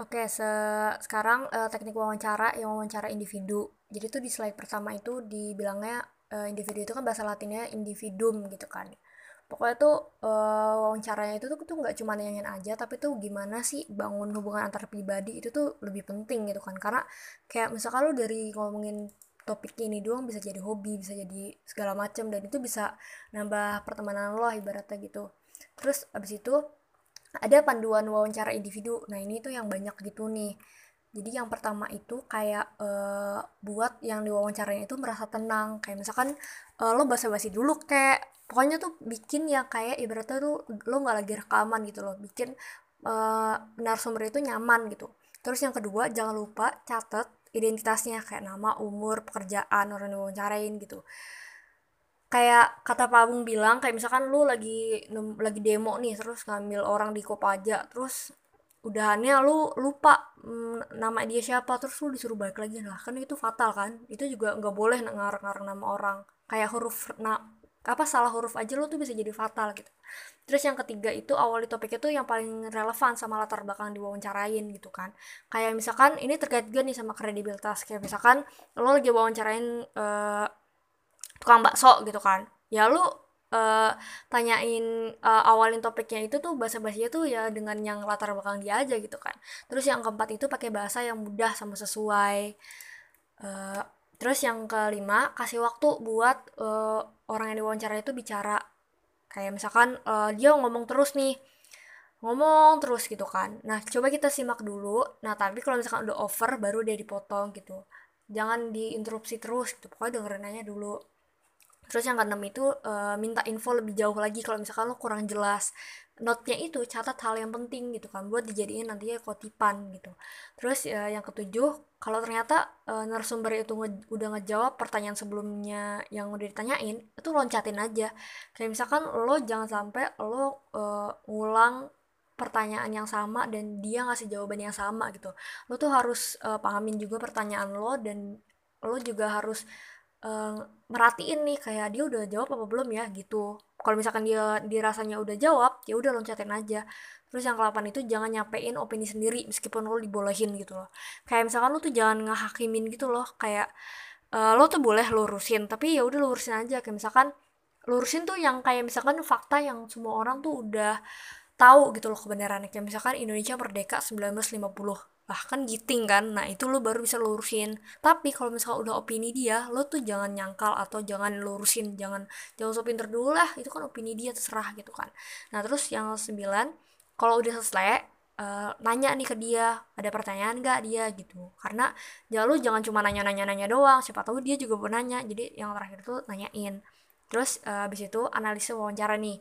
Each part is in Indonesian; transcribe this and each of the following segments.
Oke, se sekarang, eee, teknik wawancara yang wawancara individu. Jadi tuh di slide pertama itu dibilangnya, eee, individu itu kan bahasa Latinnya individuum gitu kan. Pokoknya tuh, eee, wawancaranya itu tuh tuh nggak cuma nanyain aja, tapi tuh gimana sih bangun hubungan antar pribadi itu tuh lebih penting gitu kan. Karena kayak misalkan lu dari ngomongin topik ini doang bisa jadi hobi, bisa jadi segala macam dan itu bisa nambah pertemanan lo ibaratnya gitu. Terus abis itu ada panduan wawancara individu. Nah, ini tuh yang banyak gitu nih. Jadi yang pertama itu kayak uh, buat yang diwawancaranya itu merasa tenang. Kayak misalkan uh, lo basa-basi dulu kayak pokoknya tuh bikin ya kayak ibaratnya tuh lo nggak lagi rekaman gitu loh. Bikin uh, narasumber itu nyaman gitu. Terus yang kedua jangan lupa catat identitasnya kayak nama, umur, pekerjaan orang yang wawancarain gitu kayak kata Pak Abung bilang kayak misalkan lu lagi lagi demo nih terus ngambil orang di Kopaja terus udahannya lu lupa mm, nama dia siapa terus lu disuruh balik lagi. Lah kan itu fatal kan? Itu juga nggak boleh ngarang-ngarang nama orang. Kayak huruf na apa salah huruf aja lu tuh bisa jadi fatal gitu. Terus yang ketiga itu awali topiknya tuh yang paling relevan sama latar belakang diwawancarain gitu kan. Kayak misalkan ini terkait gak nih sama kredibilitas. Kayak misalkan lo lagi wawancarain uh, tukang bakso gitu kan. Ya lu uh, tanyain uh, awalin topiknya itu tuh bahasa bahasanya tuh ya dengan yang latar belakang dia aja gitu kan. Terus yang keempat itu pakai bahasa yang mudah sama sesuai. Uh, terus yang kelima kasih waktu buat uh, orang yang diwawancara itu bicara. Kayak misalkan uh, dia ngomong terus nih. Ngomong terus gitu kan. Nah coba kita simak dulu. Nah tapi kalau misalkan udah over baru dia dipotong gitu. Jangan diinterupsi terus gitu. Pokoknya dengerin aja dulu terus yang keenam itu uh, minta info lebih jauh lagi kalau misalkan lo kurang jelas notnya itu catat hal yang penting gitu kan buat dijadiin nantinya kotipan gitu. Terus uh, yang ketujuh kalau ternyata uh, narasumber itu nge udah ngejawab pertanyaan sebelumnya yang udah ditanyain itu loncatin aja. Kayak misalkan lo jangan sampai lo uh, ngulang pertanyaan yang sama dan dia ngasih jawaban yang sama gitu. Lo tuh harus uh, pahamin juga pertanyaan lo dan lo juga harus uh, merhatiin nih kayak dia udah jawab apa belum ya gitu. Kalau misalkan dia dirasanya udah jawab ya udah loncatin aja. Terus yang ke itu jangan nyampein opini sendiri meskipun lo dibolehin gitu loh. Kayak misalkan lo tuh jangan ngehakimin gitu loh kayak uh, lo tuh boleh lurusin tapi ya udah lurusin aja. Kayak misalkan lurusin tuh yang kayak misalkan fakta yang semua orang tuh udah tahu gitu loh kebenarannya. Kayak misalkan Indonesia merdeka 1950 bahkan giting kan nah itu lo baru bisa lurusin. Tapi kalau misalnya udah opini dia lo tuh jangan nyangkal atau jangan lurusin jangan jangan so pinter dulu lah itu kan opini dia terserah gitu kan. Nah terus yang sembilan kalau udah selesai uh, nanya nih ke dia ada pertanyaan gak dia? gitu. Karena jangan lu jangan cuma nanya nanya nanya doang siapa tahu dia juga nanya. Jadi yang terakhir tuh nanyain. Terus uh, habis itu analisis wawancara nih.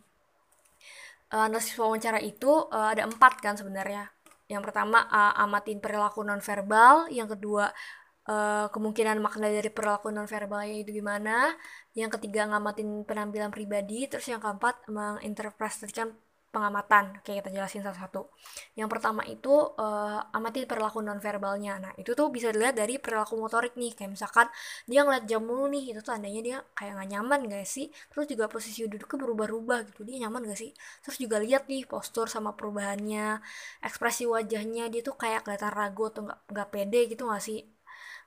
Uh, analisis wawancara itu uh, ada empat kan sebenarnya yang pertama uh, amatin perilaku nonverbal. Yang kedua uh, kemungkinan makna dari perilaku nonverbalnya itu gimana. Yang ketiga ngamatin penampilan pribadi. Terus yang keempat menginterpretasikan pengamatan kayak kita jelasin satu-satu. Yang pertama itu uh, amati perilaku nonverbalnya. Nah itu tuh bisa dilihat dari perilaku motorik nih. Kayak misalkan dia ngeliat jam mulu nih itu tuh tandanya dia kayak nggak nyaman gak sih? Terus juga posisi duduknya berubah-ubah gitu dia nyaman gak sih? Terus juga lihat nih postur sama perubahannya ekspresi wajahnya dia tuh kayak kelihatan ragu atau nggak nggak pede gitu gak sih?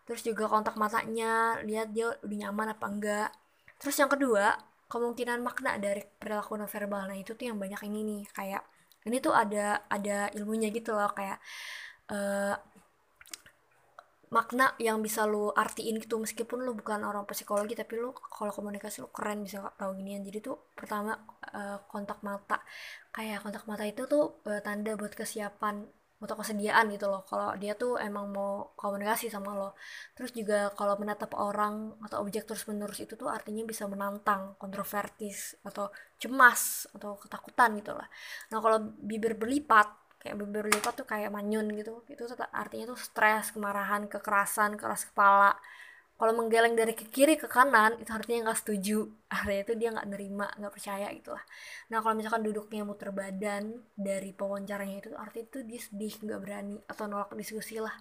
Terus juga kontak matanya lihat dia udah nyaman apa enggak terus yang kedua kemungkinan makna dari perilaku nonverbal. Nah itu tuh yang banyak ini nih kayak ini tuh ada ada ilmunya gitu loh kayak uh, makna yang bisa lu artiin gitu meskipun lu bukan orang psikologi tapi lu kalau komunikasi lu keren bisa tahu ginian. Jadi tuh pertama uh, kontak mata. Kayak kontak mata itu tuh uh, tanda buat kesiapan atau kesediaan gitu loh. Kalau dia tuh emang mau komunikasi sama lo. Terus juga kalau menatap orang atau objek terus menerus itu tuh artinya bisa menantang kontrovertis atau cemas atau ketakutan gitu lah. Nah kalau bibir berlipat kayak bibir berlipat tuh kayak manyun gitu itu artinya tuh stres kemarahan kekerasan keras kepala kalau menggeleng dari ke kiri ke kanan itu artinya nggak setuju. Artinya itu dia nggak nerima nggak percaya gitu lah nah kalau misalkan duduknya muter badan dari pewawancaranya itu artinya itu dia sedih nggak berani atau nolak diskusi lah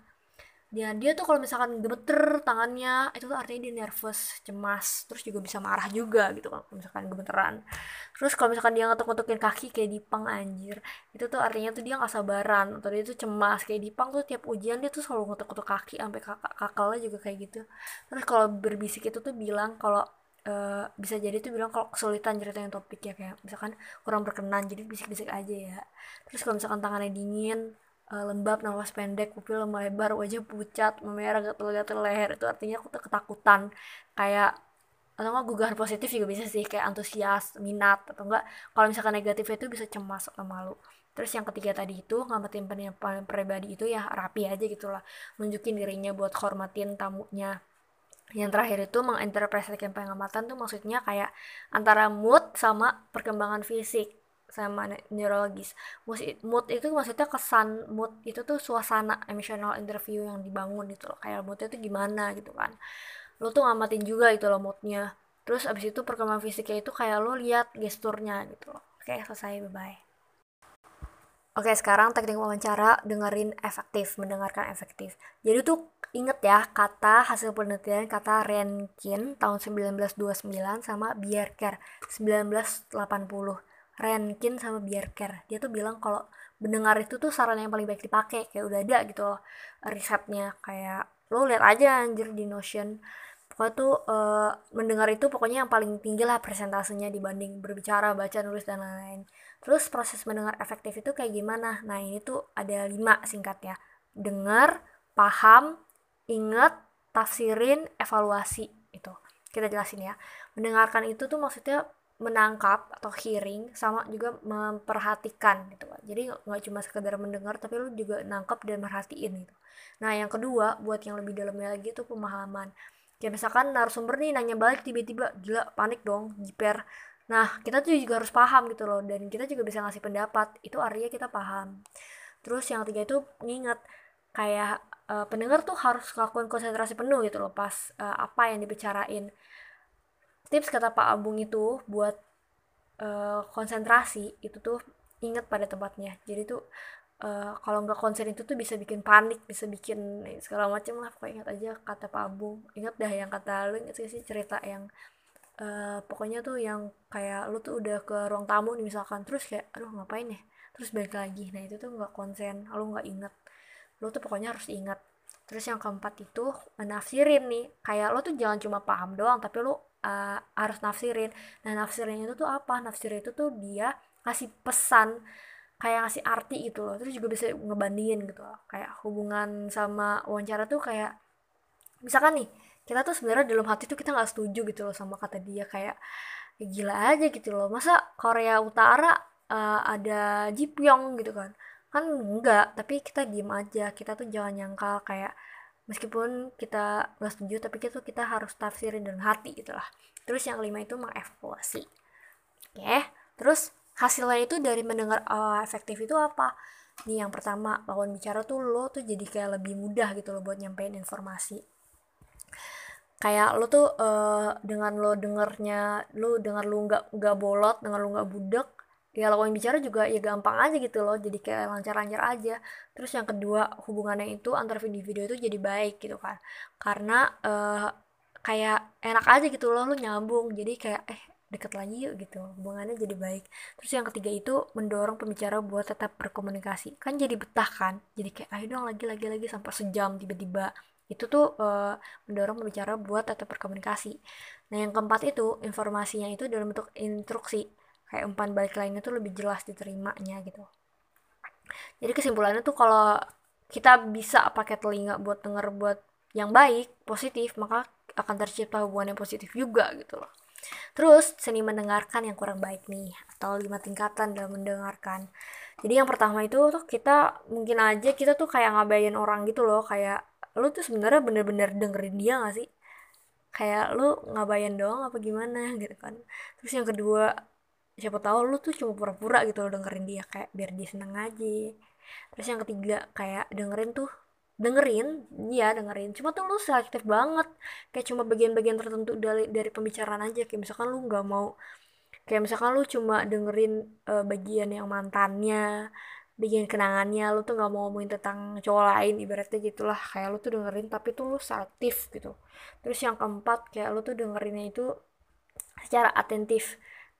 dan dia tuh kalau misalkan gemeter tangannya itu tuh artinya dia nervous cemas terus juga bisa marah juga gitu kalau misalkan gemeteran. Terus kalau misalkan dia ngetuk-ngetukin kaki kayak Dipang anjir itu tuh artinya tuh dia nggak sabaran atau dia tuh cemas. Kayak Dipang tuh tiap ujian dia tuh selalu ngetuk-ngetuk kaki sampai kakak kakalnya juga kayak gitu. Terus kalau berbisik itu tuh bilang kalau Uh, bisa jadi tuh bilang kalau kesulitan ceritain topik ya kayak misalkan kurang berkenan jadi bisik-bisik aja ya. Terus kalau misalkan tangannya dingin uh, lembab nafas pendek pupil melebar wajah pucat memerah gatel-gatel leher. Itu artinya aku ketakutan. Kayak atau enggak gugahan positif juga bisa sih kayak antusias minat atau enggak kalau misalkan negatifnya itu bisa cemas atau malu. Terus yang ketiga tadi itu ngamatin penyampaian pribadi itu ya rapi aja gitu lah. Nunjukin dirinya buat hormatin tamunya. Yang terakhir itu menginterpretasikan pengamatan tuh maksudnya kayak antara mood sama perkembangan fisik sama neurologis. Mood itu maksudnya kesan mood itu tuh suasana emotional interview yang dibangun gitu loh. Kayak moodnya tuh gimana gitu kan. Lo tuh ngamatin juga itu loh moodnya. Terus abis itu perkembangan fisiknya itu kayak lo lihat gesturnya gitu loh. Oke selesai bye bye Oke, sekarang teknik wawancara dengerin efektif, mendengarkan efektif. Jadi tuh inget ya kata hasil penelitian kata Renkin tahun 1929 sama Bierker 1980 Renkin sama Bierker dia tuh bilang kalau mendengar itu tuh saran yang paling baik dipakai kayak udah ada gitu loh risetnya kayak lo lihat aja anjir di Notion. Pokoknya tuh uh, mendengar itu pokoknya yang paling tinggi lah presentasenya dibanding berbicara baca nulis dan lain-lain. Terus proses mendengar efektif itu kayak gimana? Nah ini tuh ada lima singkat ya dengar paham ingat tafsirin evaluasi. Itu. Kita jelasin ya. Mendengarkan itu tuh maksudnya menangkap atau hearing sama juga memperhatikan gitu jadi nggak cuma sekedar mendengar tapi lu juga nangkap dan merhatiin gitu. Nah yang kedua buat yang lebih dalamnya lagi itu pemahaman. Kayak misalkan narasumber nih nanya balik tiba-tiba gila panik dong jiper. Nah kita tuh juga harus paham gitu loh dan kita juga bisa ngasih pendapat. Itu artinya kita paham. Terus yang ketiga itu nginget kayak uh, pendengar tuh harus lakukan konsentrasi penuh gitu loh pas uh, apa yang dibicarain tips kata Pak Abung itu buat uh, konsentrasi itu tuh inget pada tempatnya. Jadi tuh uh, kalau nggak konsen itu tuh bisa bikin panik bisa bikin segala macam lah. Pokoknya ingat aja kata Pak Abung ingat dah yang kata lu inget sih cerita yang uh, pokoknya tuh yang kayak lu tuh udah ke ruang tamu nih misalkan terus kayak aduh ngapain ya? Terus balik lagi. Nah itu tuh nggak konsen. Lu nggak inget lu tuh pokoknya harus ingat. Terus yang keempat itu nafsirin nih. Kayak lo tuh jangan cuma paham doang tapi lo uh, harus nafsirin. Nah nafsirin itu tuh apa? Nafsirin itu tuh dia ngasih pesan kayak ngasih arti gitu loh. Terus juga bisa ngebandingin gitu loh. Kayak hubungan sama wawancara tuh kayak misalkan nih kita tuh sebenarnya dalam hati tuh kita nggak setuju gitu loh sama kata dia. Kayak ya gila aja gitu loh. Masa Korea Utara uh, ada Jipyong gitu kan? Kan enggak tapi kita diem aja. Kita tuh jangan nyangka kayak meskipun kita nggak setuju tapi kita kita harus tafsirin dengan hati gitulah terus yang kelima itu mengevaluasi. Oke okay. terus hasilnya itu dari mendengar uh, efektif itu apa? Nih yang pertama lawan bicara tuh lo tuh jadi kayak lebih mudah gitu loh buat nyampein informasi. Kayak lo tuh uh, dengan lo dengernya lo dengar lo nggak nggak bolot dengan lo nggak budek ya lawan bicara juga ya gampang aja gitu loh jadi kayak lancar-lancar aja. Terus yang kedua hubungannya itu antar video-video itu jadi baik gitu kan. Karena uh, kayak enak aja gitu loh lu nyambung. Jadi kayak eh deket lagi yuk gitu. Hubungannya jadi baik. Terus yang ketiga itu mendorong pembicara buat tetap berkomunikasi. Kan jadi betah kan? Jadi kayak ayo dong lagi lagi lagi sampai sejam tiba-tiba. Itu tuh uh, mendorong pembicara buat tetap berkomunikasi. Nah yang keempat itu informasinya itu dalam bentuk instruksi kayak umpan balik lainnya tuh lebih jelas diterimanya gitu. Jadi kesimpulannya tuh kalau kita bisa pakai telinga buat denger buat yang baik positif maka akan tercipta hubungan yang positif juga gitu loh. Terus seni mendengarkan yang kurang baik nih atau lima tingkatan dalam mendengarkan. Jadi yang pertama itu tuh kita mungkin aja kita tuh kayak ngabayin orang gitu loh kayak lu tuh sebenarnya bener-bener dengerin dia gak sih? Kayak lu ngabayin doang apa gimana? gitu kan. Terus yang kedua siapa tahu lu tuh cuma pura-pura gitu loh dengerin dia kayak biar dia seneng aja. Terus yang ketiga kayak dengerin tuh dengerin iya dengerin. Cuma tuh lu selektif banget. Kayak cuma bagian-bagian tertentu dari dari pembicaraan aja. Kayak misalkan lu nggak mau kayak misalkan lu cuma dengerin uh, bagian yang mantannya bikin kenangannya lu tuh nggak mau ngomongin tentang cowok lain ibaratnya gitulah. Kayak lu tuh dengerin tapi tuh lu selektif gitu. Terus yang keempat kayak lu tuh dengerinnya itu secara atentif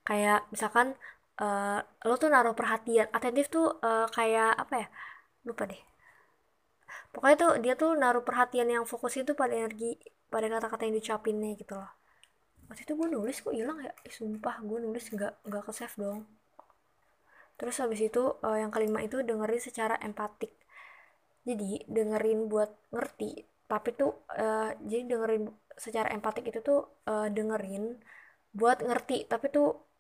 kayak misalkan uh, lu tuh naruh perhatian atentif tuh uh, kayak apa ya? Lupa deh. Pokoknya tuh dia tuh naruh perhatian yang fokus itu pada energi pada kata-kata yang diucapinnya gitu loh. Waktu itu gue nulis kok hilang ya? Eh, sumpah gue nulis nggak nggak ke save dong. Terus habis itu uh, yang kelima itu dengerin secara empatik. Jadi dengerin buat ngerti tapi tuh uh, jadi dengerin secara empatik itu tuh uh, dengerin buat ngerti tapi tuh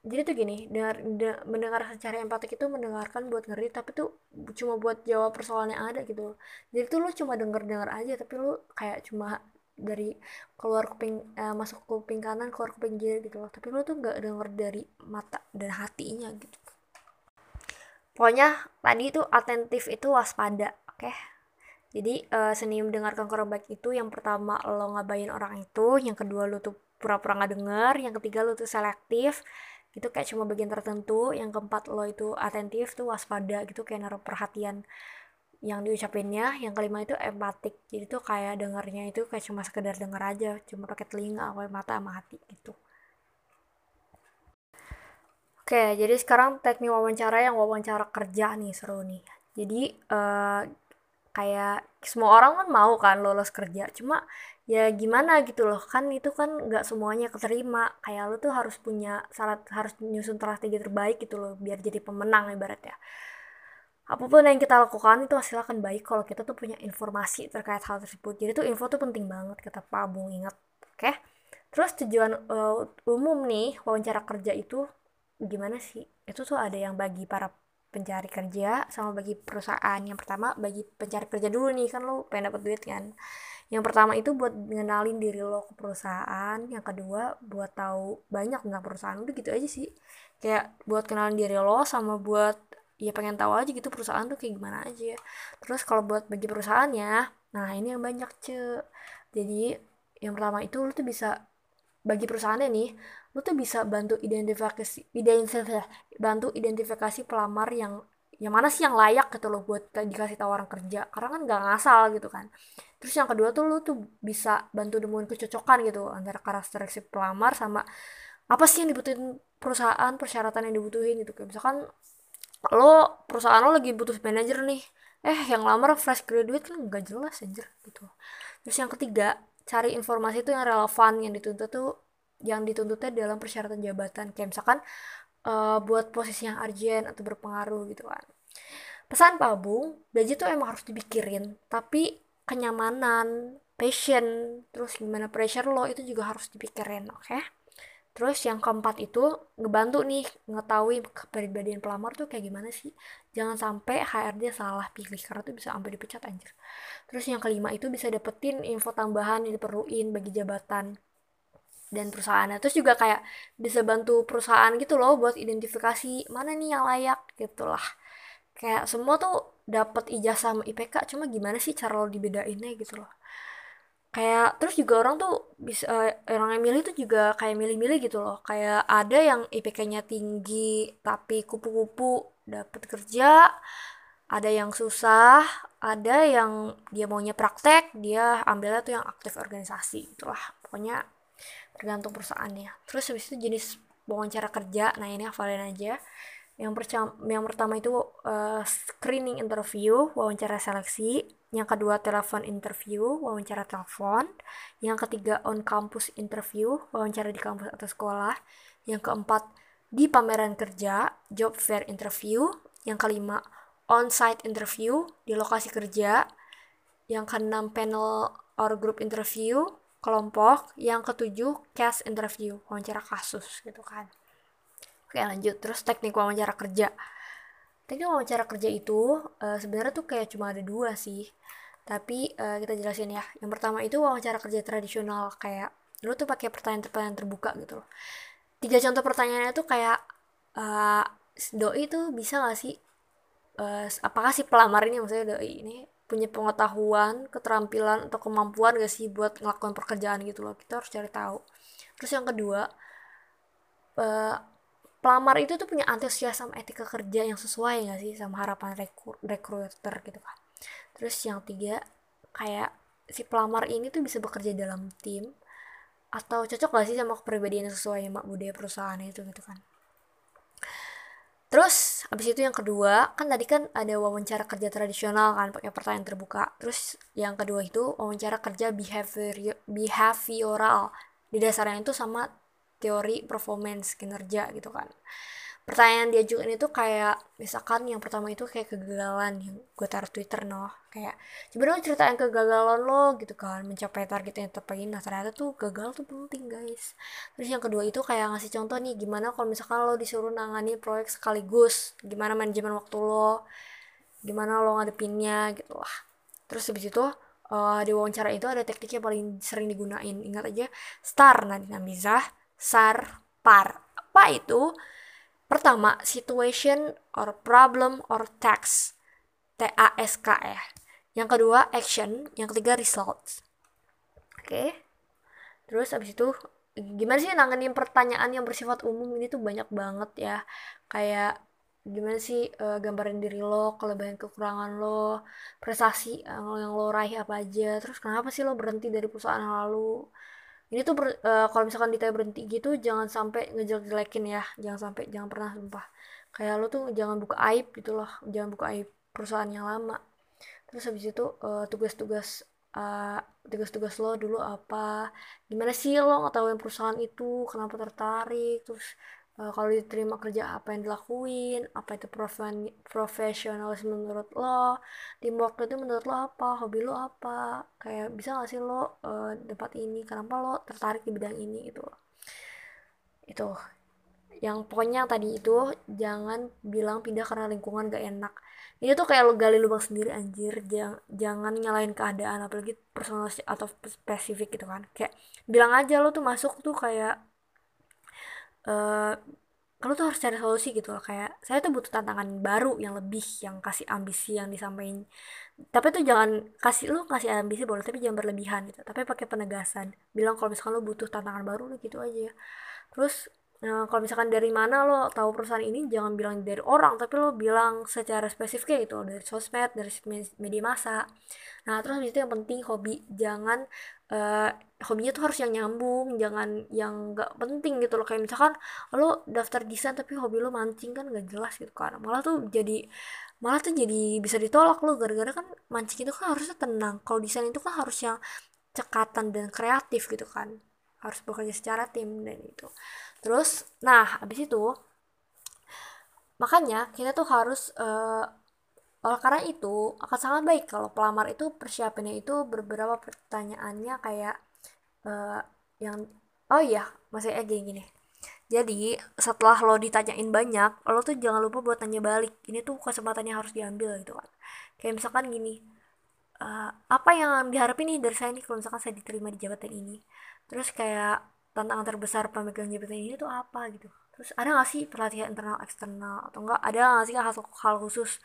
jadi tuh gini dengar de, mendengar secara empatik itu mendengarkan buat ngerti tapi tuh cuma buat jawab persoalan yang ada gitu jadi tuh lu cuma denger denger aja tapi lu kayak cuma dari keluar kuping uh, masuk kuping kanan keluar kuping kiri gitu loh. Tapi lu tuh nggak denger dari mata dan hatinya gitu. Pokoknya tadi itu atentif itu waspada oke? Okay? jadi uh, seni mendengarkan baik itu yang pertama lo ngabain orang itu yang kedua lo tuh pura-pura nggak denger yang ketiga lo tuh selektif itu kayak cuma bagian tertentu yang keempat lo itu atentif tuh waspada gitu kayak naruh perhatian yang diucapinnya yang kelima itu empatik jadi tuh kayak dengarnya itu kayak cuma sekedar denger aja cuma pakai telinga pakai mata sama hati gitu Oke, jadi sekarang teknik wawancara yang wawancara kerja nih seru nih. Jadi uh, kayak semua orang kan mau kan lolos kerja, cuma ya gimana gitu loh kan itu kan nggak semuanya keterima. Kayak lo tuh harus punya syarat harus nyusun strategi terbaik gitu loh biar jadi pemenang ibaratnya. Apa pun yang kita lakukan itu hasil akan baik kalau kita tuh punya informasi terkait hal tersebut. Jadi tuh info tuh penting banget kata Pak Bung ingat, oke? Terus tujuan uh, umum nih wawancara kerja itu gimana sih itu tuh ada yang bagi para pencari kerja sama bagi perusahaan yang pertama bagi pencari kerja dulu nih kan lo pengen dapat duit kan yang pertama itu buat ngenalin diri lo ke perusahaan yang kedua buat tahu banyak tentang perusahaan udah gitu aja sih. Kayak buat kenalin diri lo sama buat ya pengen tahu aja gitu perusahaan tuh kayak gimana aja. Terus kalau buat bagi perusahaannya nah ini yang banyak ce. Jadi yang pertama itu lo tuh bisa bagi perusahaannya nih lu tuh bisa bantu identifikasi identifikasi bantu identifikasi pelamar yang yang mana sih yang layak gitu loh buat dikasih tawaran kerja. Karena kan nggak ngasal gitu kan. Terus yang kedua tuh lu tuh bisa bantu nemuin kecocokan gitu antara karakteristik pelamar sama apa sih yang dibutuhin perusahaan persyaratan yang dibutuhin gitu. Kayak misalkan lo perusahaan lo lagi butuh manajer nih. Eh yang lamar fresh graduate kan nggak jelas anjir gitu. Terus yang ketiga cari informasi itu yang relevan yang dituntut tuh yang dituntutnya dalam persyaratan jabatan. Kayak misalkan uh, buat posisi yang urgent atau berpengaruh gitu kan pesan Pak Bung gaji tuh emang harus dipikirin tapi kenyamanan passion terus gimana pressure lo itu juga harus dipikirin oke okay? Terus yang keempat itu ngebantu nih ngetahui kepribadian pelamar tuh kayak gimana sih. Jangan sampai HRD salah pilih karena tuh bisa sampai dipecat anjir. Terus yang kelima itu bisa dapetin info tambahan yang diperluin bagi jabatan dan perusahaan. Terus juga kayak bisa bantu perusahaan gitu loh buat identifikasi mana nih yang layak gitu lah. Kayak semua tuh dapat ijazah sama IPK cuma gimana sih cara lo dibedainnya gitu loh kayak terus juga orang tuh bisa uh, orang yang milih tuh juga kayak milih-milih gitu loh kayak ada yang IPK-nya tinggi tapi kupu-kupu dapat kerja ada yang susah ada yang dia maunya praktek dia ambilnya tuh yang aktif organisasi itulah pokoknya tergantung perusahaannya. Terus habis itu jenis wawancara kerja nah ini hafalin aja. Yang, percama, yang pertama itu uh, screening interview wawancara seleksi. Yang kedua telepon interview, wawancara telepon, yang ketiga on campus interview, wawancara di kampus atau sekolah, yang keempat di pameran kerja, job fair interview, yang kelima on-site interview di lokasi kerja, yang keenam panel or group interview, kelompok, yang ketujuh case interview, wawancara kasus gitu kan. Oke lanjut, terus teknik wawancara kerja. Teknik wawancara kerja itu uh, sebenarnya tuh kayak cuma ada dua sih. Tapi uh, kita jelasin ya. Yang pertama itu wawancara kerja tradisional kayak lu tuh pakai pertanyaan-pertanyaan terbuka gitu loh. Tiga contoh pertanyaannya tuh kayak uh, doi tuh bisa gak sih uh, apakah si pelamar ini maksudnya doi ini punya pengetahuan, keterampilan atau kemampuan gak sih buat ngelakuin pekerjaan gitu loh. Kita harus cari tahu. Terus yang kedua, uh, pelamar itu tuh punya antusias sama etika kerja yang sesuai gak sih sama harapan rekru recruiter gitu kan terus yang tiga kayak si pelamar ini tuh bisa bekerja dalam tim atau cocok gak sih sama kepribadian yang sesuai sama budaya perusahaan itu gitu kan terus abis itu yang kedua kan tadi kan ada wawancara kerja tradisional kan pakai pertanyaan terbuka. Terus yang kedua itu wawancara kerja behavior behavioral. Di dasarnya itu sama teori performance kinerja gitu kan pertanyaan diajukan itu kayak misalkan yang pertama itu kayak kegagalan yang gue taruh Twitter noh. Kayak coba dong ceritain kegagalan lo gitu kan mencapai target yang terpengen nah ternyata tuh gagal tuh penting guys. Terus yang kedua itu kayak ngasih contoh nih gimana kalau misalkan lo disuruh nangani proyek sekaligus. Gimana manajemen waktu lo. Gimana lo ngadepinnya gitu lah. Terus habis itu uh, di wawancara itu ada teknik yang paling sering digunain. Ingat aja star. Nanti namizah sar par. Apa itu Pertama, situation or problem or task. T-A-S-K ya. Yang kedua, action. Yang ketiga, results. Oke. Okay. Terus abis itu, gimana sih nanganin pertanyaan yang bersifat umum ini tuh banyak banget ya. Kayak gimana sih uh, gambarin diri lo, kelebihan kekurangan lo, prestasi yang lo raih apa aja. Terus kenapa sih lo berhenti dari perusahaan lalu? Ini tuh uh, kalau misalkan ditanya berhenti gitu jangan sampai ngejelek-jelekin ya. Jangan sampai jangan pernah sumpah. Kayak lo tuh jangan buka aib gitu loh. Jangan buka aib perusahaan yang lama. Terus habis itu uh, tugas-tugas uh, tugas-tugas lo dulu apa? Gimana sih lo ngetahuin perusahaan itu? Kenapa tertarik? Terus uh, kalau diterima kerja apa yang dilakuin apa itu profesionalisme menurut lo teamwork itu menurut lo apa hobi lo apa kayak bisa gak sih lo uh, dapat ini kenapa lo tertarik di bidang ini itu itu. Yang pokoknya tadi itu jangan bilang pindah karena lingkungan gak enak. Ini tuh kayak lo gali lubang sendiri anjir. Jangan jangan nyalain keadaan apalagi personal atau spesifik gitu kan. Kayak bilang aja lo tuh masuk tuh kayak uh, kamu tuh harus cari solusi gitu loh kayak saya tuh butuh tantangan baru yang lebih yang kasih ambisi yang disampaikan. Tapi tuh jangan kasih lu kasih ambisi boleh tapi jangan berlebihan gitu. Tapi pakai penegasan. Bilang kalau misalkan lu butuh tantangan baru gitu aja. Terus Nah, kalau misalkan dari mana lo tahu perusahaan ini, jangan bilang dari orang, tapi lo bilang secara spesifik gitu, dari sosmed, dari media massa. Nah, terus itu yang penting hobi, jangan uh, hobinya tuh harus yang nyambung, jangan yang gak penting gitu loh. Kayak misalkan lo daftar desain tapi hobi lo mancing kan gak jelas gitu kan. Malah tuh jadi malah tuh jadi bisa ditolak lo gara-gara kan mancing itu kan harusnya tenang. Kalau desain itu kan harus yang cekatan dan kreatif gitu kan. Harus bekerja secara tim dan itu terus nah habis itu makanya kita tuh harus uh, oleh karena itu akan sangat baik kalau pelamar itu persiapannya itu beberapa pertanyaannya kayak uh, yang oh iya masih aja gini jadi setelah lo ditanyain banyak lo tuh jangan lupa buat tanya balik. Ini tuh kesempatannya harus diambil gitu kan. Kayak misalkan gini uh, apa yang diharapin nih dari saya nih kalau misalkan saya diterima di jabatan ini? Terus kayak tantangan terbesar pemegang jabatan ini tuh apa gitu. Terus ada nggak sih pelatihan internal eksternal atau enggak ada nggak sih hal, hal khusus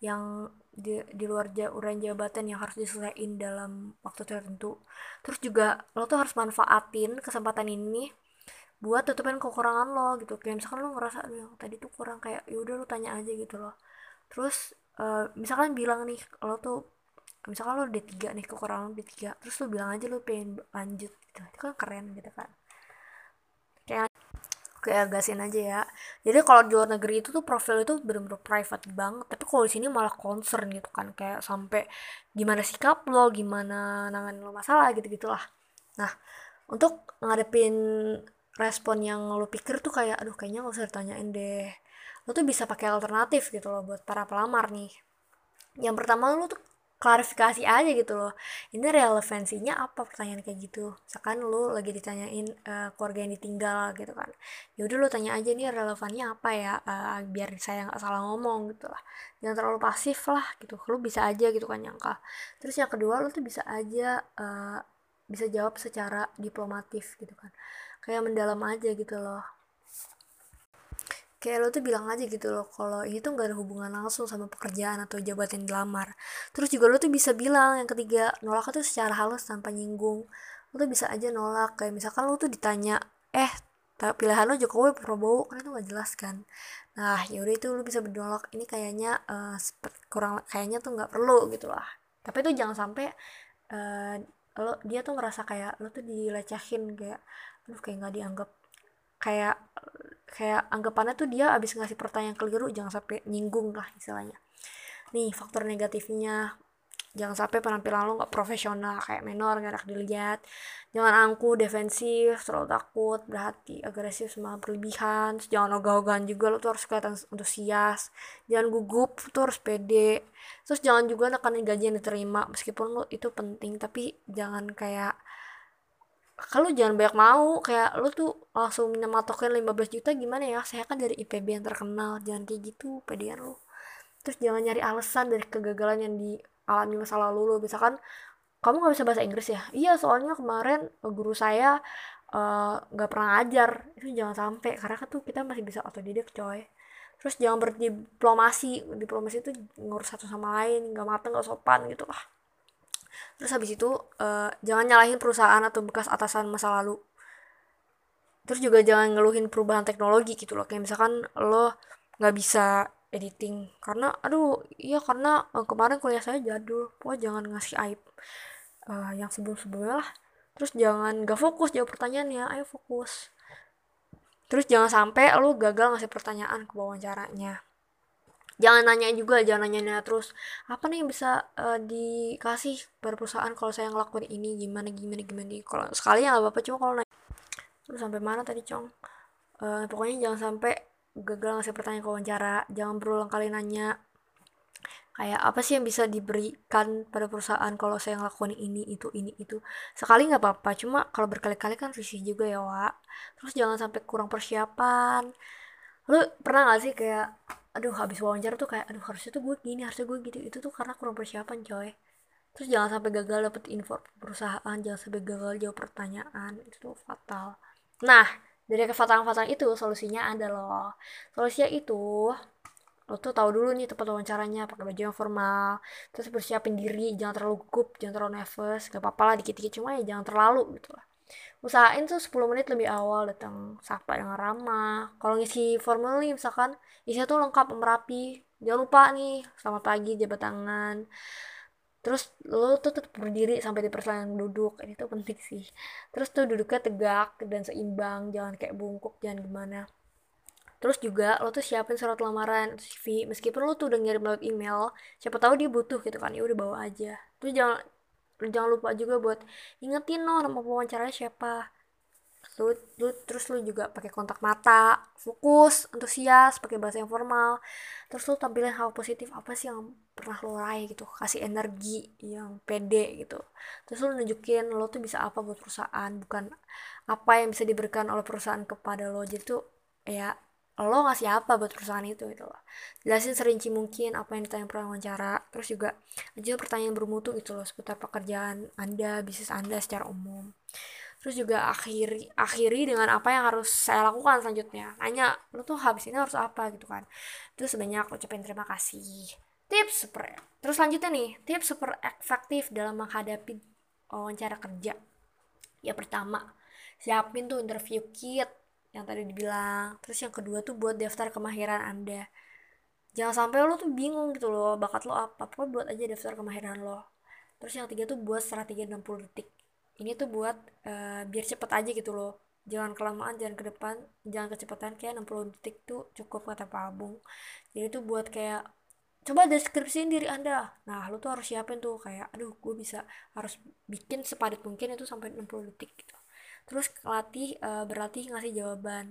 yang di, di luar urusan jabatan yang harus diselesaikan dalam waktu tertentu? Terus juga lo tuh harus manfaatin kesempatan ini buat tutupin kekurangan lo gitu. Kayak misalkan lo ngerasa aduh tadi tuh kurang kayak yaudah lo tanya aja gitu loh. Terus uh, misalkan bilang nih lo tuh misalkan lo D3 nih kekurangan lo D3 terus lo bilang aja lo pengen lanjut gitu. Itu kan keren gitu kan kayak kayak gasin aja ya. Jadi kalau di luar negeri itu tuh profil itu bener-bener private banget. Tapi kalau di sini malah concern gitu kan. Kayak sampai gimana sikap lo gimana nangan lo masalah gitu gitulah nah untuk ngadepin respon yang lo pikir tuh kayak aduh kayaknya gak usah ditanyain deh. Lo tuh bisa pakai alternatif gitu loh buat para pelamar nih. Yang pertama lo tuh klarifikasi aja gitu loh. Ini relevansinya apa pertanyaan kayak gitu? Misalkan lu lagi ditanyain uh, keluarga yang ditinggal gitu kan. Yaudah lu tanya aja nih relevannya apa ya uh, biar saya nggak salah ngomong gitu lah. Jangan terlalu pasif lah gitu. Lu bisa aja gitu kan nyangka. Terus yang kedua lu tuh bisa aja uh, bisa jawab secara diplomatif gitu kan. Kayak mendalam aja gitu loh kayak lo tuh bilang aja gitu loh kalau ini tuh gak ada hubungan langsung sama pekerjaan atau jabatan dilamar. Terus juga lo tuh bisa bilang yang ketiga nolak itu secara halus tanpa nyinggung. Lo tuh bisa aja nolak kayak misalkan lo tuh ditanya eh pilihan lo Jokowi Prabowo? Kan itu gak jelas kan. Nah yaudah itu lo bisa berdolak ini kayaknya uh, kurang kayaknya tuh nggak perlu gitu lah. Tapi itu jangan sampai uh, lo dia tuh merasa kayak lo tuh dilecehin kayak aduh kayak nggak dianggap kayak kayak anggapannya tuh dia abis ngasih pertanyaan keliru jangan sampai nyinggung lah istilahnya. Nih faktor negatifnya jangan sampai penampilan lo nggak profesional kayak menor gak enak dilihat jangan angku defensif terlalu takut berhati agresif semua berlebihan jangan ogah-ogahan juga lo tuh harus kelihatan antusias jangan gugup tuh harus pede. Terus jangan juga nekanin gaji yang diterima meskipun lo itu penting tapi jangan kayak kalau jangan banyak mau kayak lo tuh langsung nyematokin 15 juta gimana ya? Saya kan dari IPB yang terkenal jangan kayak gitu pedean lo terus jangan nyari alasan dari kegagalan yang di alami masa lalu lo misalkan kamu nggak bisa bahasa Inggris ya? Iya soalnya kemarin guru saya eh, nggak uh, pernah ngajar. Itu jangan sampai karena kan tuh kita masih bisa otodidak coy. Terus jangan berdiplomasi. Diplomasi itu ngurus satu sama lain nggak mateng nggak sopan gitu. Lah terus habis itu uh, jangan nyalahin perusahaan atau bekas atasan masa lalu. Terus juga jangan ngeluhin perubahan teknologi gitu loh. Kayak misalkan lo nggak bisa editing. Karena aduh iya karena uh, kemarin kuliah saya jadul. Wah jangan ngasih aib uh, yang sebelum sebelumnya lah. Terus jangan gak fokus jawab pertanyaannya. Ayo fokus. Terus jangan sampai lu gagal ngasih pertanyaan ke wawancaranya jangan nanya juga jangan nanya, -nanya terus apa nih yang bisa uh, dikasih perusahaan kalau saya ngelakuin ini? Gimana gimana gimana kalau sekali ya apa-apa cuma kalau nanya terus sampai mana tadi cong? Uh, pokoknya jangan sampai gagal ngasih pertanyaan ke wawancara jangan berulang kali nanya. Kayak apa sih yang bisa diberikan pada perusahaan kalau saya ngelakuin ini itu ini itu? Sekali nggak apa-apa cuma kalau berkali-kali kan risih juga ya Wak. Terus jangan sampai kurang persiapan. Lu pernah gak sih kayak aduh habis wawancara tuh kayak aduh harusnya tuh gue gini harusnya gue gitu. Itu tuh karena kurang persiapan coy. Terus jangan sampai gagal dapet info perusahaan jangan sampai gagal jawab pertanyaan itu tuh fatal. Nah dari kefatalan-fatalan itu solusinya ada loh. Solusinya itu lo tuh tahu dulu nih tempat wawancaranya pakai baju yang formal terus bersiapin diri jangan terlalu gugup jangan terlalu nervous gak apa-apa lah dikit-dikit cuma ya jangan terlalu gitu lah usahain tuh 10 menit lebih awal datang sapa dengan ramah. Kalau ngisi formal nih misalkan isinya tuh lengkap merapi jangan lupa nih selamat pagi jabat tangan. Terus lo tuh tetap berdiri sampai di perselangan duduk. Ini tuh penting sih. Terus tuh duduknya tegak dan seimbang jangan kayak bungkuk jangan gimana. Terus juga lo tuh siapin surat lamaran CV meskipun lo tuh udah ngirim lewat email siapa tahu dia butuh gitu kan ya udah bawa aja. Terus jangan jangan lupa juga buat ingetin lo nama wawancaranya siapa. Lu, lu terus lu juga pakai kontak mata fokus antusias pakai bahasa yang formal. Terus lu tampilin hal positif apa sih yang pernah lo raih gitu kasih energi yang pede gitu. Terus lu nunjukin lo tuh bisa apa buat perusahaan bukan apa yang bisa diberikan oleh perusahaan kepada lo. Jadi tuh ya lo ngasih apa buat perusahaan itu gitu loh. Jelasin serinci mungkin apa yang ditanya pernah wawancara terus juga aja pertanyaan bermutu gitu loh seputar pekerjaan anda bisnis anda secara umum. Terus juga akhiri akhiri dengan apa yang harus saya lakukan selanjutnya. Nanya lo tuh habis ini harus apa? gitu kan. Terus sebanyak ucapin terima kasih. Tips super terus selanjutnya nih tips super efektif dalam menghadapi wawancara kerja. Ya pertama siapin tuh interview kit yang tadi dibilang. Terus yang kedua tuh buat daftar kemahiran anda. Jangan sampai lo tuh bingung gitu loh bakat lo apa. Pokoknya buat aja daftar kemahiran lo. Terus yang ketiga tuh buat strategi 60 detik. Ini tuh buat uh, biar cepet aja gitu loh. Jangan kelamaan jangan ke depan jangan kecepatan. Kayak 60 detik tuh cukup kata Pak Abung. Jadi tuh buat kayak coba deskripsiin diri anda. Nah lu tuh harus siapin tuh kayak aduh gue bisa harus bikin sepadat mungkin itu sampai 60 detik gitu terus latih uh, berlatih ngasih jawaban.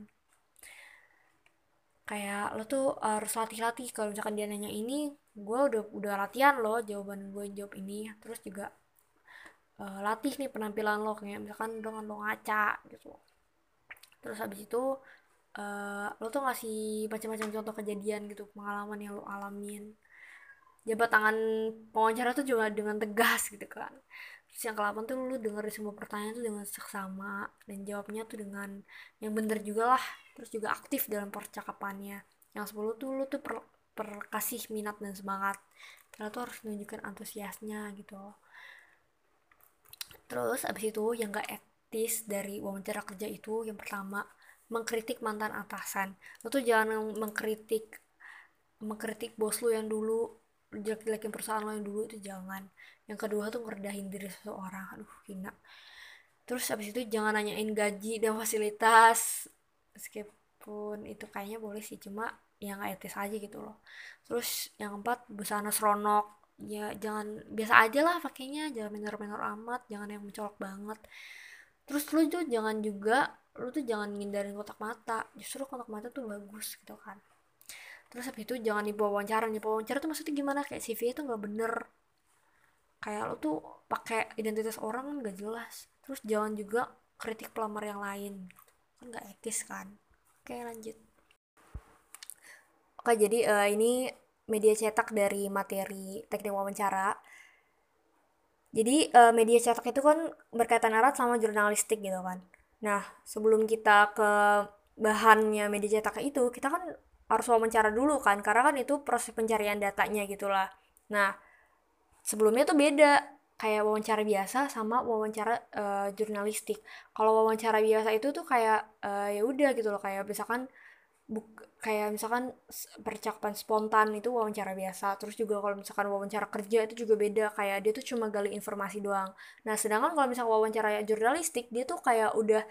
Kayak lo tuh harus latih-latih. Kalau misalkan dia nanya ini gue udah udah latihan loh jawaban gue jawab ini. Terus juga uh, latih nih penampilan lo. Kayak misalkan dengan lo ngaca gitu. Terus habis itu uh, lo tuh ngasih macam-macam contoh kejadian gitu pengalaman yang lo alamin. Jabat tangan wawancara tuh juga dengan tegas gitu kan terus yang ke tuh lu denger semua pertanyaan tuh dengan seksama dan jawabnya tuh dengan yang bener juga lah. Terus juga aktif dalam percakapannya. Yang sepuluh tuh lu tuh per, per kasih minat dan semangat. Kita tuh harus menunjukkan antusiasnya gitu terus abis itu yang gak etis dari wawancara kerja itu yang pertama mengkritik mantan atasan. Lo tuh jangan mengkritik mengkritik bos lu yang dulu jelek-jelekin perusahaan yang dulu itu jangan. Yang kedua tuh ngerendahin diri seseorang. Aduh hina. Terus habis itu jangan nanyain gaji dan fasilitas. Meskipun itu kayaknya boleh sih cuma yang etis aja gitu loh. Terus yang keempat busana seronok. Ya jangan biasa aja lah pakainya. Jangan minor-minor amat jangan yang mencolok banget. Terus lu tuh jangan juga lu tuh jangan ngindarin kotak mata. Justru kotak mata tuh bagus gitu kan terus habis itu jangan dibawa wawancara nih wawancara tuh maksudnya gimana? Kayak CV itu nggak bener. Kayak lo tuh pakai identitas orang kan gak jelas. Terus jangan juga kritik pelamar yang lain. Kan nggak etis kan? Oke lanjut. Oke jadi uh, ini media cetak dari materi teknik wawancara. Jadi uh, media cetak itu kan berkaitan erat sama jurnalistik gitu kan. Nah sebelum kita ke bahannya media cetak itu kita kan harus wawancara dulu kan karena kan itu proses pencarian datanya gitulah nah sebelumnya tuh beda kayak wawancara biasa sama wawancara uh, jurnalistik. Kalau wawancara biasa itu tuh kayak uh, ya udah gitu loh kayak misalkan buk kayak misalkan percakapan spontan itu wawancara biasa. Terus juga kalau misalkan wawancara kerja itu juga beda kayak dia tuh cuma gali informasi doang. Nah, sedangkan kalau misalkan wawancara jurnalistik dia tuh kayak udah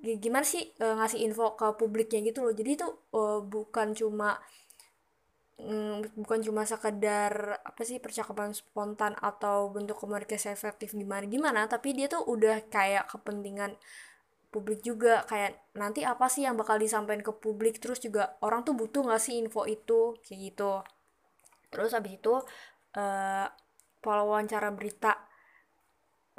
gimana sih uh, ngasih info ke publiknya gitu loh. Jadi itu uh, bukan cuma mm, bukan cuma sekedar apa sih percakapan spontan atau bentuk komunikasi efektif gimana gimana tapi dia tuh udah kayak kepentingan publik juga. Kayak nanti apa sih yang bakal disampaikan ke publik terus juga orang tuh butuh nggak sih info itu? Kayak gitu. Terus habis itu uh, pola wawancara berita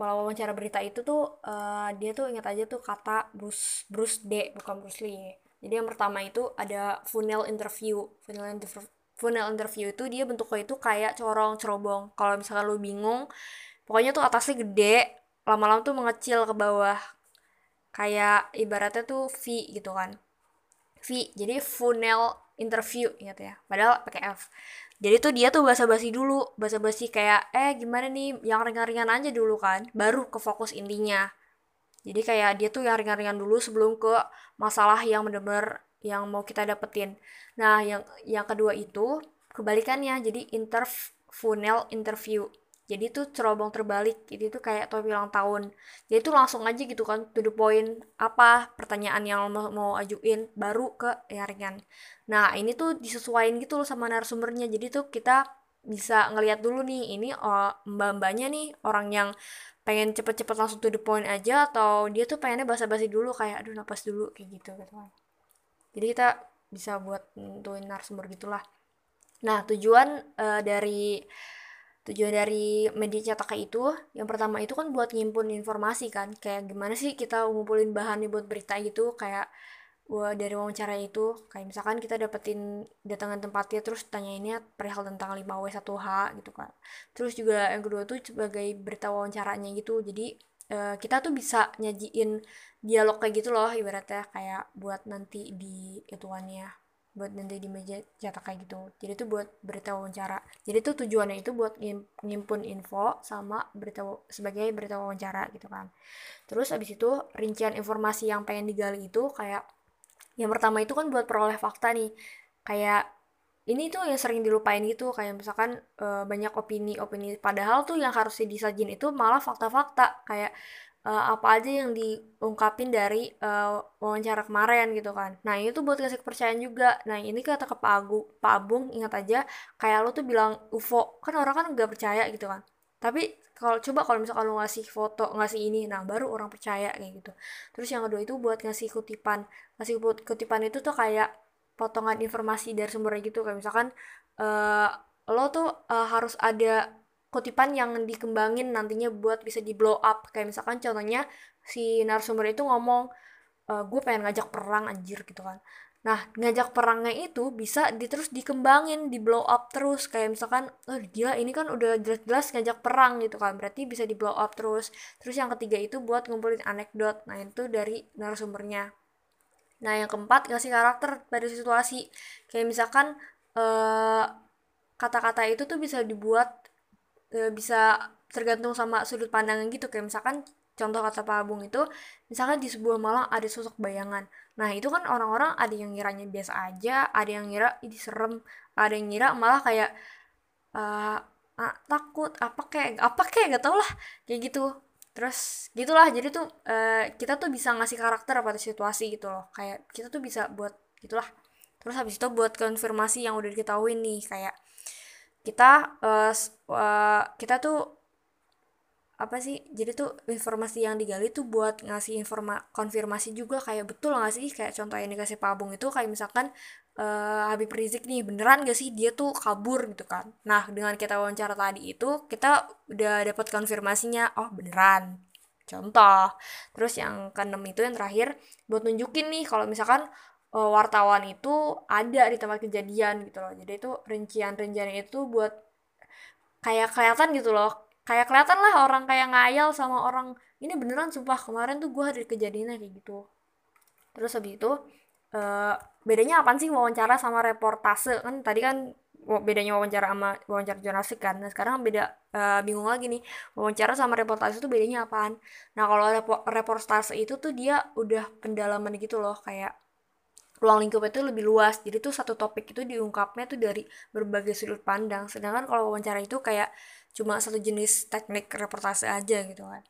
pola wawancara berita itu tuh uh, dia tuh ingat aja tuh kata Bruce Bruce D bukan Bruce Lee. Jadi yang pertama itu ada funnel interview. Funnel interview funnel interview itu dia bentuknya itu kayak corong cerobong. Kalau misalkan lu bingung pokoknya tuh atasnya gede lama-lama tuh mengecil ke bawah. Kayak ibaratnya tuh V gitu kan. V jadi funnel interview gitu ya. Padahal pakai F. Jadi tuh dia tuh basa-basi dulu basa-basi kayak eh gimana nih? Yang ringan-ringan aja dulu kan. Baru ke fokus intinya. Jadi kayak dia tuh yang ringan-ringan dulu sebelum ke masalah yang bener-bener yang mau kita dapetin. Nah, yang yang kedua itu kebalikannya, jadi inter funnel interview. Jadi itu cerobong terbalik, jadi itu kayak topi ulang tahun. Jadi itu langsung aja gitu kan, to the point, apa pertanyaan yang mau, mau ajuin, baru ke yaringan. Nah, ini tuh disesuaikan gitu loh sama narasumbernya. Jadi tuh kita bisa ngelihat dulu nih, ini oh, mbak-mbaknya nih orang yang pengen cepet-cepet langsung to the point aja atau dia tuh pengennya basa-basi dulu kayak aduh napas dulu kayak gitu gitu kan jadi kita bisa buat nentuin narasumber gitulah nah tujuan uh, dari tujuan dari media cetak itu yang pertama itu kan buat ngimpun informasi kan. Kayak gimana sih kita ngumpulin bahan nih buat berita gitu kayak wah dari wawancara itu. Kayak misalkan kita dapetin datangan tempatnya terus tanyainnya perihal tentang 5W1H gitu kan. Terus juga yang kedua tuh sebagai berita wawancaranya gitu. Jadi uh, kita tuh bisa nyajiin dialog kayak gitu loh ibaratnya kayak buat nanti di ituannya buat nanti di meja cetak kayak gitu. Jadi itu buat berita wawancara. Jadi itu tujuannya itu buat ngimpun info sama berita sebagai berita wawancara gitu kan. Terus abis itu rincian informasi yang pengen digali itu kayak yang pertama itu kan buat peroleh fakta nih. Kayak ini tuh yang sering dilupain gitu. Kayak misalkan e, banyak opini-opini padahal tuh yang harus disajin itu malah fakta-fakta. Kayak uh, apa aja yang diungkapin dari uh, wawancara kemarin gitu kan. Nah ini tuh buat ngasih kepercayaan juga. Nah ini kata ke Pak Agung, Pak Abung ingat aja kayak lo tuh bilang UFO kan orang kan nggak percaya gitu kan. Tapi kalau coba kalau misalkan lo ngasih foto ngasih ini, nah baru orang percaya kayak gitu. Terus yang kedua itu buat ngasih kutipan. Ngasih kutipan itu tuh kayak potongan informasi dari sumbernya gitu kayak misalkan uh, lo tuh uh, harus ada kutipan yang dikembangin nantinya buat bisa di blow up. Kayak misalkan contohnya si narasumber itu ngomong e, gue pengen ngajak perang anjir gitu kan. Nah ngajak perangnya itu bisa di, terus dikembangin di blow up terus. Kayak misalkan oh gila ini kan udah jelas-jelas ngajak perang gitu kan. Berarti bisa di blow up terus. Terus yang ketiga itu buat ngumpulin anekdot. Nah itu dari narasumbernya. Nah yang keempat ngasih karakter pada situasi. Kayak misalkan kata eh, kata-kata itu tuh bisa dibuat bisa tergantung sama sudut pandangan gitu. Kayak misalkan contoh kata Pak Abung itu misalnya di sebuah malang ada sosok bayangan. Nah itu kan orang-orang ada yang ngiranya biasa aja ada yang ngira ini serem. Ada yang ngira malah kayak uh, ah, takut apa kayak apa kayak gak tau lah. Kayak gitu. Terus gitulah. Jadi tuh uh, kita tuh bisa ngasih karakter pada situasi gitu loh. Kayak kita tuh bisa buat gitulah. Terus habis itu buat konfirmasi yang udah diketahui nih. Kayak kita uh, uh, kita tuh apa sih jadi tuh informasi yang digali tuh buat ngasih informa konfirmasi juga kayak betul nggak sih? Kayak contoh yang dikasih Pak Abung itu kayak misalkan uh, Habib Rizik nih beneran gak sih dia tuh kabur gitu kan? Nah dengan kita wawancara tadi itu kita udah dapat konfirmasinya oh beneran. Contoh. Terus yang keenam itu yang terakhir buat nunjukin nih kalau misalkan uh, wartawan itu ada di tempat kejadian gitu loh. Jadi itu rincian-rincian itu buat kayak kelihatan gitu loh. Kayak kelihatan lah orang kayak ngayal sama orang ini beneran sumpah kemarin tuh gue ada kejadiannya kayak gitu. Terus habis itu uh, bedanya apa sih wawancara sama reportase? Kan tadi kan bedanya wawancara sama wawancara jurnalistik kan. Nah sekarang beda uh, bingung lagi nih. Wawancara sama reportase itu bedanya apaan? Nah kalau reportase itu tuh dia udah pendalaman gitu loh kayak ruang lingkup itu lebih luas. Jadi tuh satu topik itu diungkapnya tuh dari berbagai sudut pandang. Sedangkan kalau wawancara itu kayak cuma satu jenis teknik reportase aja gitu kan.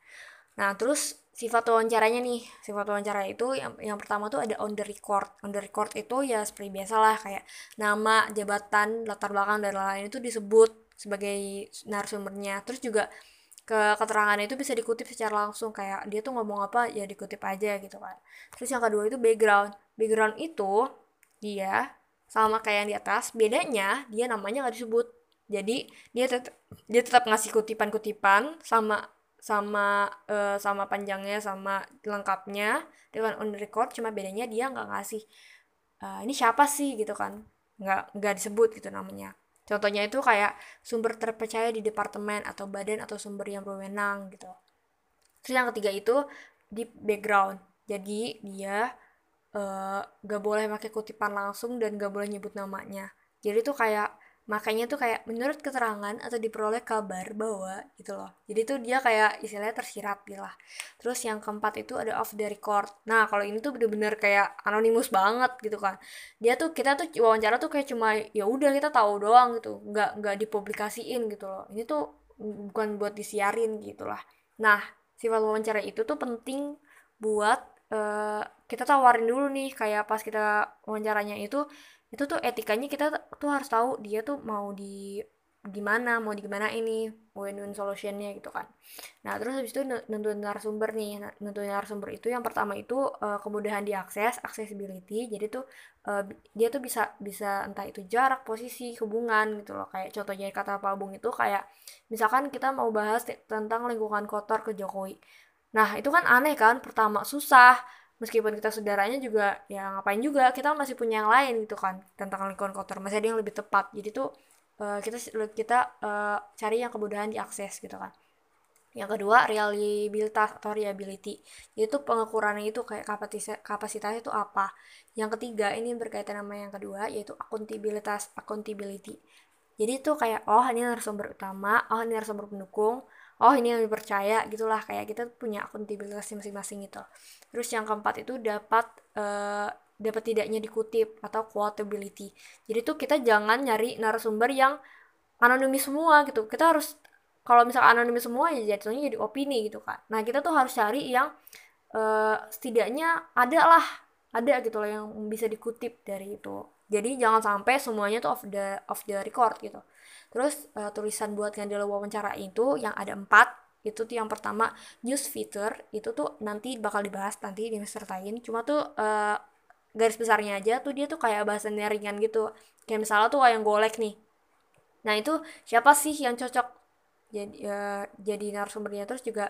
Nah terus sifat wawancaranya nih. Sifat wawancara itu yang yang pertama tuh ada on the record. On the record itu ya seperti biasa lah kayak nama jabatan latar belakang dan lain-lain itu disebut sebagai narasumbernya. Terus juga ke keterangan itu bisa dikutip secara langsung kayak dia tuh ngomong apa ya dikutip aja gitu kan. Terus yang kedua itu background background itu dia sama kayak yang di atas bedanya dia namanya nggak disebut. Jadi dia tetap dia tetap ngasih kutipan-kutipan sama sama uh, sama panjangnya sama lengkapnya dengan on record cuma bedanya dia nggak ngasih uh, ini siapa sih gitu kan. Nggak nggak disebut gitu namanya. Contohnya itu kayak sumber terpercaya di departemen atau badan atau sumber yang berwenang gitu. Terus yang ketiga itu di background. Jadi dia uh, gak boleh pakai kutipan langsung dan gak boleh nyebut namanya. Jadi tuh kayak makanya tuh kayak menurut keterangan atau diperoleh kabar bahwa gitu loh. Jadi tuh dia kayak istilahnya tersirat gitu lah. Terus yang keempat itu ada off the record. Nah kalau ini tuh bener-bener kayak anonimus banget gitu kan. Dia tuh kita tuh wawancara tuh kayak cuma ya udah kita tahu doang gitu. Nggak nggak dipublikasiin gitu loh. Ini tuh bukan buat disiarin gitu lah. Nah sifat wawancara itu tuh penting buat uh, kita tawarin dulu nih kayak pas kita wawancaranya itu itu tuh etikanya kita tuh harus tahu dia tuh mau di gimana mau di gimana ini win-win solutionnya gitu kan. Nah terus habis itu nentuin narasumber nih. Nah, nentuin narasumber itu yang pertama itu uh, kemudahan diakses accessibility. Jadi tuh uh, dia tuh bisa bisa entah itu jarak posisi hubungan gitu loh. Kayak contohnya kata Pak Bung itu kayak misalkan kita mau bahas tentang lingkungan kotor ke Jokowi nah itu kan aneh kan pertama susah meskipun kita saudaranya juga ya ngapain juga kita masih punya yang lain gitu kan tentang lingkungan kotor masih ada yang lebih tepat. Jadi tuh uh, kita kita uh, cari yang kemudahan diakses gitu kan. Yang kedua reliabilitas atau reliability. Itu pengukurannya itu kayak kapasitas kapasitasnya itu apa? Yang ketiga ini berkaitan sama yang kedua yaitu akuntabilitas accountability jadi itu kayak oh ini narasumber utama oh ini narasumber pendukung oh ini yang dipercaya gitulah. Kayak kita punya akuntabilitas masing-masing gitu. Terus yang keempat itu dapat uh, dapat tidaknya dikutip atau quotability. Jadi tuh kita jangan nyari narasumber yang anonimis semua gitu. Kita harus kalau misal anonimis semua ya jatuhnya jadi opini gitu kan nah kita tuh harus cari yang uh, setidaknya ada lah. Ada gitu loh yang bisa dikutip dari itu. Jadi jangan sampai semuanya tuh off the off the record gitu Terus uh, tulisan buat ngandel wawancara itu yang ada empat itu tuh yang pertama news feature itu tuh nanti bakal dibahas nanti di semester lain. Cuma tuh uh, garis besarnya aja tuh dia tuh kayak bahasannya ringan gitu. Kayak misalnya tuh yang golek nih. Nah itu siapa sih yang cocok jadi uh, jadi narasumbernya? Terus juga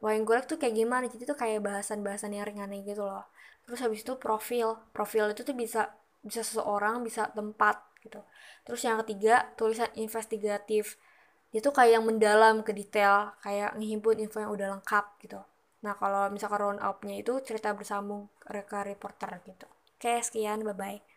wayang golek tuh kayak gimana? Jadi tuh kayak bahasan-bahasan yang ringan gitu loh. Terus habis itu profil. Profil itu tuh bisa bisa seseorang bisa tempat gitu. Terus yang ketiga tulisan investigatif. Itu kayak yang mendalam ke detail kayak ngehimpun info yang udah lengkap gitu. Nah kalau misalkan round up-nya itu cerita bersambung reka reporter gitu. Oke sekian bye bye